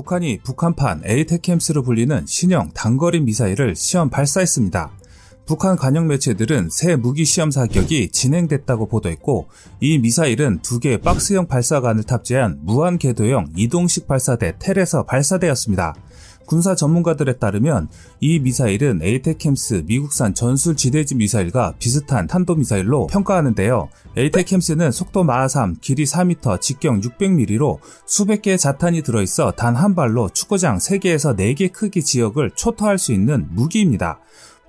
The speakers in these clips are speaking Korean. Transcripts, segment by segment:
북한이 북한판 에이테캠스로 불리는 신형 단거리 미사일을 시험 발사했습니다. 북한 관영 매체들은 새 무기 시험 사격이 진행됐다고 보도했고 이 미사일은 두 개의 박스형 발사관을 탑재한 무한 궤도형 이동식 발사대 텔에서 발사되었습니다. 군사 전문가들에 따르면 이 미사일은 에이테캠스 미국산 전술 지대지 미사일과 비슷한 탄도미사일로 평가하는데요. 에이테캠스는 속도 마하 3, 길이 4m, 직경 600mm로 수백 개의 자탄이 들어있어 단 한 발로 축구장 3개에서 4개 크기 지역을 초토할 수 있는 무기입니다.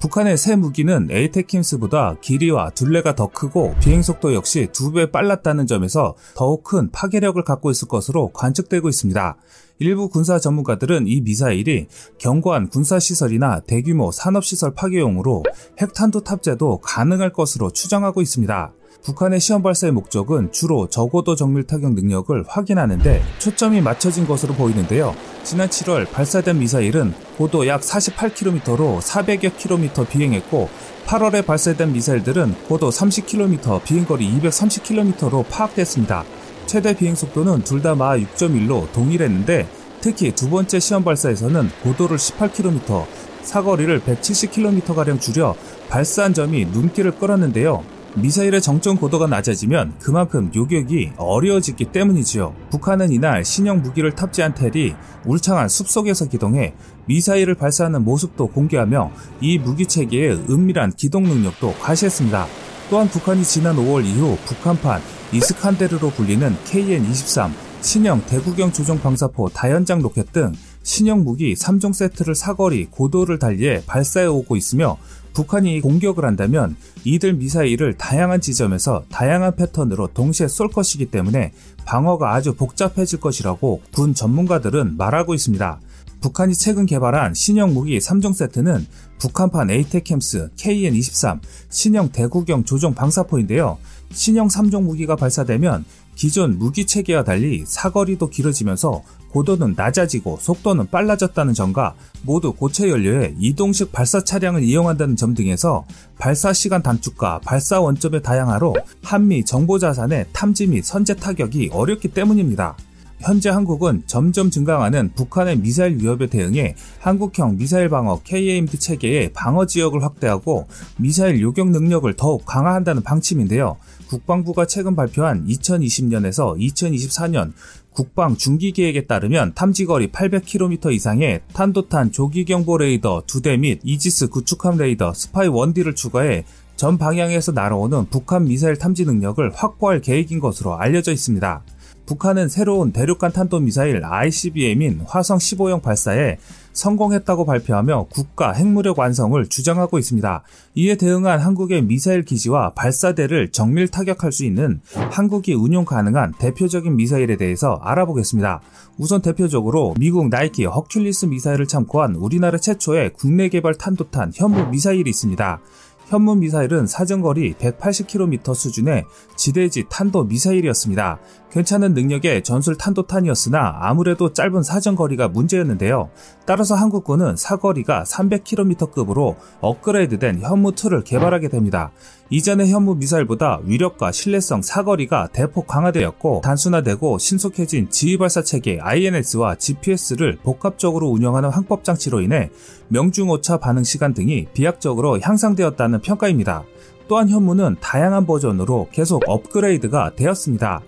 북한의 새 무기는 에이테킴스보다 길이와 둘레가 더 크고 비행속도 역시 두배 빨랐다는 점에서 더욱 큰 파괴력을 갖고 있을 것으로 관측되고 있습니다. 일부 군사 전문가들은 이 미사일이 견고한 군사시설이나 대규모 산업시설 파괴용으로 핵탄두 탑재도 가능할 것으로 추정하고 있습니다. 북한의 시험 발사의 목적은 주로 저고도 정밀 타격 능력을 확인하는데 초점이 맞춰진 것으로 보이는데요. 지난 7월 발사된 미사일은 고도 약 48km로 400여 km 비행했고 8월에 발사된 미사일들은 고도 30km, 비행거리 230km로 파악됐습니다. 최대 비행 속도는 둘 다 마하 6.1로 동일했는데 특히 두 번째 시험 발사에서는 고도를 18km, 사거리를 170km가량 줄여 발사한 점이 눈길을 끌었는데요. 미사일의 정점 고도가 낮아지면 그만큼 요격이 어려워지기 때문이지요. 북한은 이날 신형 무기를 탑재한 텔이 울창한 숲속에서 기동해 미사일을 발사하는 모습도 공개하며 이 무기 체계의 은밀한 기동 능력도 과시했습니다. 또한 북한이 지난 5월 이후 북한판 이스칸데르로 불리는 KN-23 신형 대구경 조종 방사포 다연장 로켓 등 신형 무기 3종 세트를 사거리 고도를 달리해 발사해 오고 있으며 북한이 공격을 한다면 이들 미사일을 다양한 지점에서 다양한 패턴으로 동시에 쏠 것이기 때문에 방어가 아주 복잡해질 것이라고 군 전문가들은 말하고 있습니다. 북한이 최근 개발한 신형 무기 3종 세트는 북한판 에이테캠스 KN-23 신형 대구경 조종 방사포인데요. 신형 3종 무기가 발사되면 기존 무기 체계와 달리 사거리도 길어지면서 고도는 낮아지고 속도는 빨라졌다는 점과 모두 고체 연료의 이동식 발사 차량을 이용한다는 점 등에서 발사 시간 단축과 발사 원점의 다양화로 한미 정보 자산의 탐지 및 선제 타격이 어렵기 때문입니다. 현재 한국은 점점 증강하는 북한의 미사일 위협에 대응해 한국형 미사일 방어 KAMD 체계의 방어 지역을 확대하고 미사일 요격 능력을 더욱 강화한다는 방침인데요. 국방부가 최근 발표한 2020년에서 2024년 국방 중기 계획에 따르면 탐지거리 800km 이상의 탄도탄 조기 경보 레이더 2대 및 이지스 구축함 레이더 SPY-1D를 추가해 전 방향에서 날아오는 북한 미사일 탐지 능력을 확보할 계획인 것으로 알려져 있습니다. 북한은 새로운 대륙간 탄도미사일 ICBM인 화성 15형 발사에 성공했다고 발표하며 국가 핵무력 완성을 주장하고 있습니다. 이에 대응한 한국의 미사일 기지와 발사대를 정밀 타격할 수 있는 한국이 운용 가능한 대표적인 미사일에 대해서 알아보겠습니다. 우선 대표적으로 미국 나이키 허큘리스 미사일을 참고한 우리나라 최초의 국내 개발 탄도탄 현무 미사일이 있습니다. 현문 미사일은 사정거리 180km 수준의 지대지 탄도 미사일이었습니다. 괜찮은 능력의 전술 탄도탄이었으나 아무래도 짧은 사정거리가 문제였는데요. 따라서 한국군은 사거리가 300km급으로 업그레이드된 현무2를 개발하게 됩니다. 이전의 현무 미사일보다 위력과 신뢰성 사거리가 대폭 강화되었고 단순화되고 신속해진 지휘발사 체계 INS와 GPS를 복합적으로 운영하는 항법 장치로 인해 명중 오차 반응 시간 등이 비약적으로 향상되었다는 평가입니다. 또한 현무는 다양한 버전으로 계속 업그레이드가 되었습니다.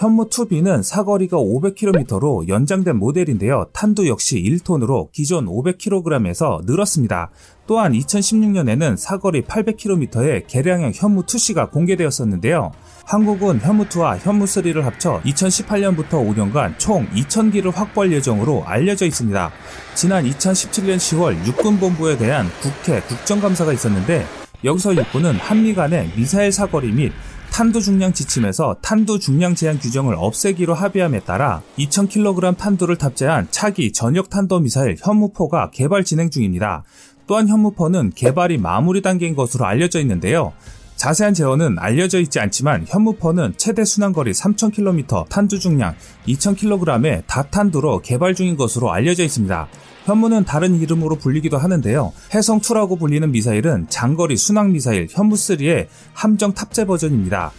현무 2B는 사거리가 500km로 연장된 모델인데요. 탄두 역시 1톤으로 기존 500kg에서 늘었습니다. 또한 2016년에는 사거리 800km의 개량형 현무 2C가 공개되었었는데요. 한국은 현무2와 현무3를 합쳐 2018년부터 5년간 총 2,000기를 확보할 예정으로 알려져 있습니다. 지난 2017년 10월 육군본부에 대한 국회 국정감사가 있었는데 여기서 육군은 한미 간의 미사일 사거리 및 탄두 중량 지침에서 탄두 중량 제한 규정을 없애기로 합의함에 따라 2000kg 탄두를 탑재한 차기 전역 탄도 미사일 현무포가 개발 진행 중입니다. 또한 현무포는 개발이 마무리 단계인 것으로 알려져 있는데요. 자세한 제어는 알려져 있지 않지만 현무포는 최대 순항거리 3000km, 탄두 중량 2000kg의 다탄두로 개발 중인 것으로 알려져 있습니다. 현무는 다른 이름으로 불리기도 하는데요. 해성2라고 불리는 미사일은 장거리 순항 미사일 현무3의 함정 탑재 버전입니다.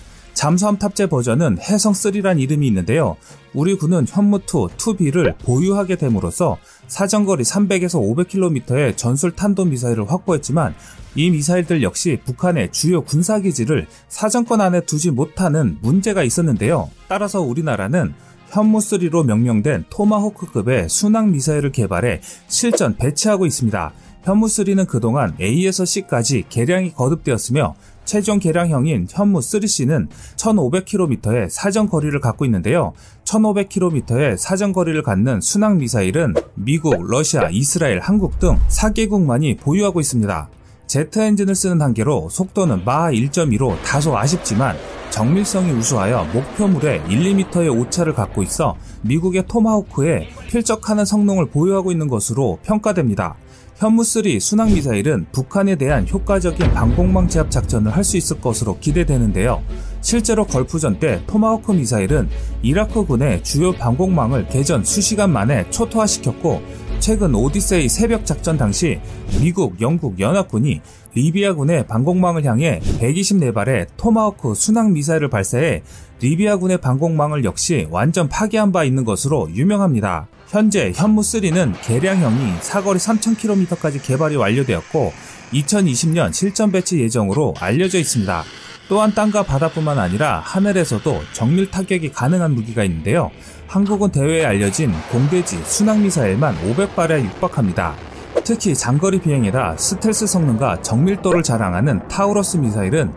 잠수함 탑재 버전은 해성3란 이름이 있는데요. 우리 군은 현무2 2B를 보유하게 됨으로써 사정거리 300에서 500km의 전술 탄도 미사일을 확보했지만 이 미사일들 역시 북한의 주요 군사기지를 사정권 안에 두지 못하는 문제가 있었는데요. 따라서 우리나라는 현무3로 명명된 토마호크급의 순항 미사일을 개발해 실전 배치하고 있습니다. 현무3는 그동안 A에서 C까지 개량이 거듭되었으며 최종 개량형인 현무 3C는 1500km의 사정 거리를 갖고 있는데요. 1500km의 사정 거리를 갖는 순항 미사일은 미국, 러시아, 이스라엘, 한국 등 4개국만이 보유하고 있습니다. 제트 엔진을 쓰는 한계로 속도는 마 1.2로 다소 아쉽지만 정밀성이 우수하여 목표물에 1, 2m의 오차를 갖고 있어 미국의 토마호크에 필적하는 성능을 보유하고 있는 것으로 평가됩니다. 현무3 순항미사일은 북한에 대한 효과적인 방공망 제압 작전을 할 수 있을 것으로 기대되는데요. 실제로 걸프전 때 토마호크 미사일은 이라크 군의 주요 방공망을 개전 수시간 만에 초토화시켰고 최근 오디세이 새벽 작전 당시 미국, 영국 연합군이 리비아군의 방공망을 향해 124발의 토마호크 순항 미사일을 발사해 리비아군의 방공망을 역시 완전 파괴한 바 있는 것으로 유명합니다. 현재 현무3는 개량형이 사거리 3000km까지 개발이 완료되었고 2020년 실전 배치 예정으로 알려져 있습니다. 또한 땅과 바다뿐만 아니라 하늘에서도 정밀 타격이 가능한 무기가 있는데요. 한국은 대회에 알려진 공대지 순항미사일만 500발에 육박합니다. 특히 장거리 비행이라 스텔스 성능과 정밀도를 자랑하는 타우러스 미사일은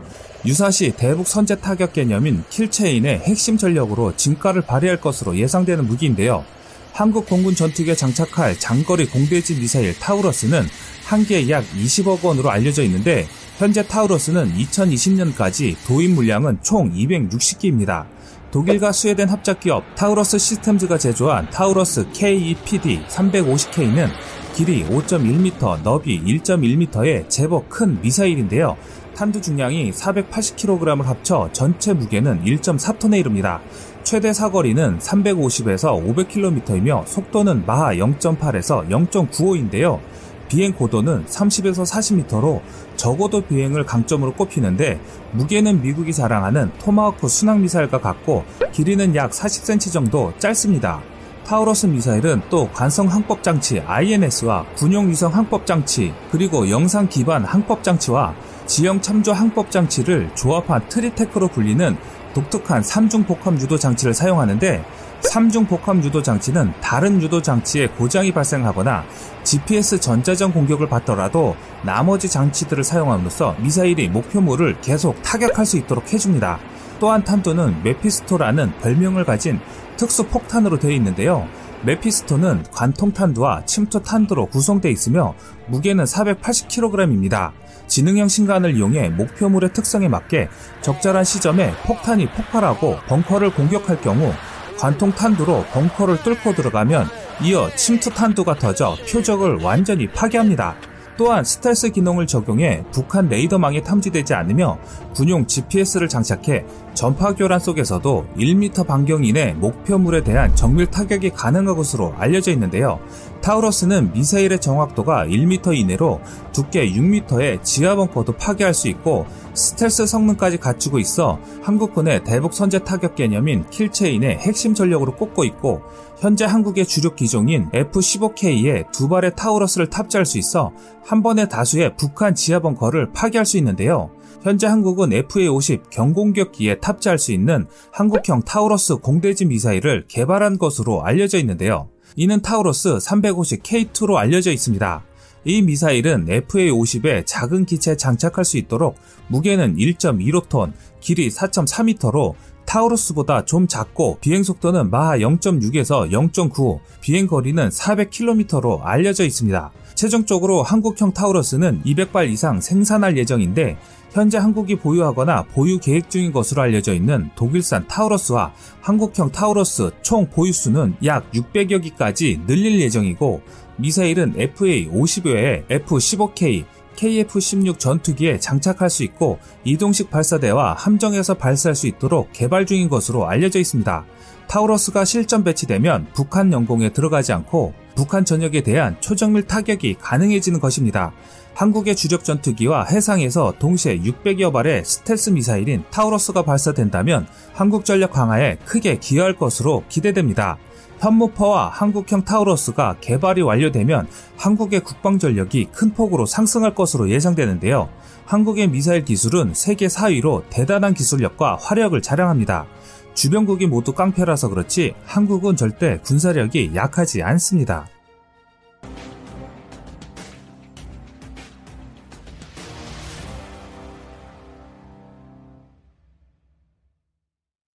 유사시 대북 선제 타격 개념인 킬체인의 핵심 전력으로 진가를 발휘할 것으로 예상되는 무기인데요. 한국 공군 전투기에 장착할 장거리 공대지 미사일 타우러스는 한 개에 약 20억 원으로 알려져 있는데 현재 타우러스는 2020년까지 도입 물량은 총 260기입니다. 독일과 스웨덴 합작기업 타우러스 시스템즈가 제조한 타우러스 KEPD 350K는 길이 5.1m, 너비 1.1m의 제법 큰 미사일인데요. 탄두 중량이 480kg을 합쳐 전체 무게는 1.4톤에 이릅니다. 최대 사거리는 350에서 500km이며 속도는 마하 0.8에서 0.95인데요. 비행 고도는 30에서 40m로 저고도 비행을 강점으로 꼽히는데 무게는 미국이 자랑하는 토마호크 순항 미사일과 같고 길이는 약 40cm 정도 짧습니다. 타우러스 미사일은 또 관성 항법 장치 INS와 군용 위성 항법 장치 그리고 영상 기반 항법 장치와 지형 참조 항법 장치를 조합한 Tri-Tec으로 불리는 독특한 3중 복합 유도 장치를 사용하는데 3중 복합 유도 장치는 다른 유도 장치에 고장이 발생하거나 GPS 전자전 공격을 받더라도 나머지 장치들을 사용함으로써 미사일이 목표물을 계속 타격할 수 있도록 해줍니다. 또한 탄두는 메피스토라는 별명을 가진 특수 폭탄으로 되어 있는데요. 메피스토는 관통 탄두와 침투 탄두로 구성되어 있으며 무게는 480kg입니다. 지능형 신관을 이용해 목표물의 특성에 맞게 적절한 시점에 폭탄이 폭발하고 벙커를 공격할 경우 관통 탄두로 벙커를 뚫고 들어가면 이어 침투 탄두가 터져 표적을 완전히 파괴합니다. 또한 스텔스 기능을 적용해 북한 레이더망에 탐지되지 않으며 군용 GPS를 장착해 전파 교란 속에서도 1m 반경 이내 목표물에 대한 정밀 타격이 가능한 것으로 알려져 있는데요. 타우러스는 미사일의 정확도가 1m 이내로 두께 6m의 지하 벙커도 파괴할 수 있고 스텔스 성능까지 갖추고 있어 한국군의 대북 선제 타격 개념인 킬체인의 핵심 전력으로 꼽고 있고 현재 한국의 주력 기종인 F-15K에 두 발의 타우러스를 탑재할 수 있어 한 번에 다수의 북한 지하 벙커를 파괴할 수 있는데요. 현재 한국은 FA-50 경공격기에 탑재할 수 있는 한국형 타우러스 공대지 미사일을 개발한 것으로 알려져 있는데요. 이는 타우러스 350K2로 알려져 있습니다. 이 미사일은 FA-50에 작은 기체에 장착할 수 있도록 무게는 1.15톤, 길이 4.4m로 타우루스보다 좀 작고 비행 속도는 마하 0.6에서 0.9, 비행 거리는 400km로 알려져 있습니다. 최종적으로 한국형 타우러스는 200발 이상 생산할 예정인데 현재 한국이 보유하거나 보유 계획 중인 것으로 알려져 있는 독일산 타우러스와 한국형 타우러스 총 보유수는 약 600여 기까지 늘릴 예정이고 미사일은 FA-50여에 F-15K, KF-16 전투기에 장착할 수 있고 이동식 발사대와 함정에서 발사할 수 있도록 개발 중인 것으로 알려져 있습니다. 타우러스가 실전 배치되면 북한 영공에 들어가지 않고 북한 전역에 대한 초정밀 타격이 가능해지는 것입니다. 한국의 주력 전투기와 해상에서 동시에 600여 발의 스텔스 미사일인 타우러스가 발사된다면 한국 전력 강화에 크게 기여할 것으로 기대됩니다. 현무퍼와 한국형 타우러스가 개발이 완료되면 한국의 국방 전력이 큰 폭으로 상승할 것으로 예상되는데요. 한국의 미사일 기술은 세계 4위로 대단한 기술력과 화력을 자랑합니다. 주변국이 모두 깡패라서 그렇지 한국은 절대 군사력이 약하지 않습니다.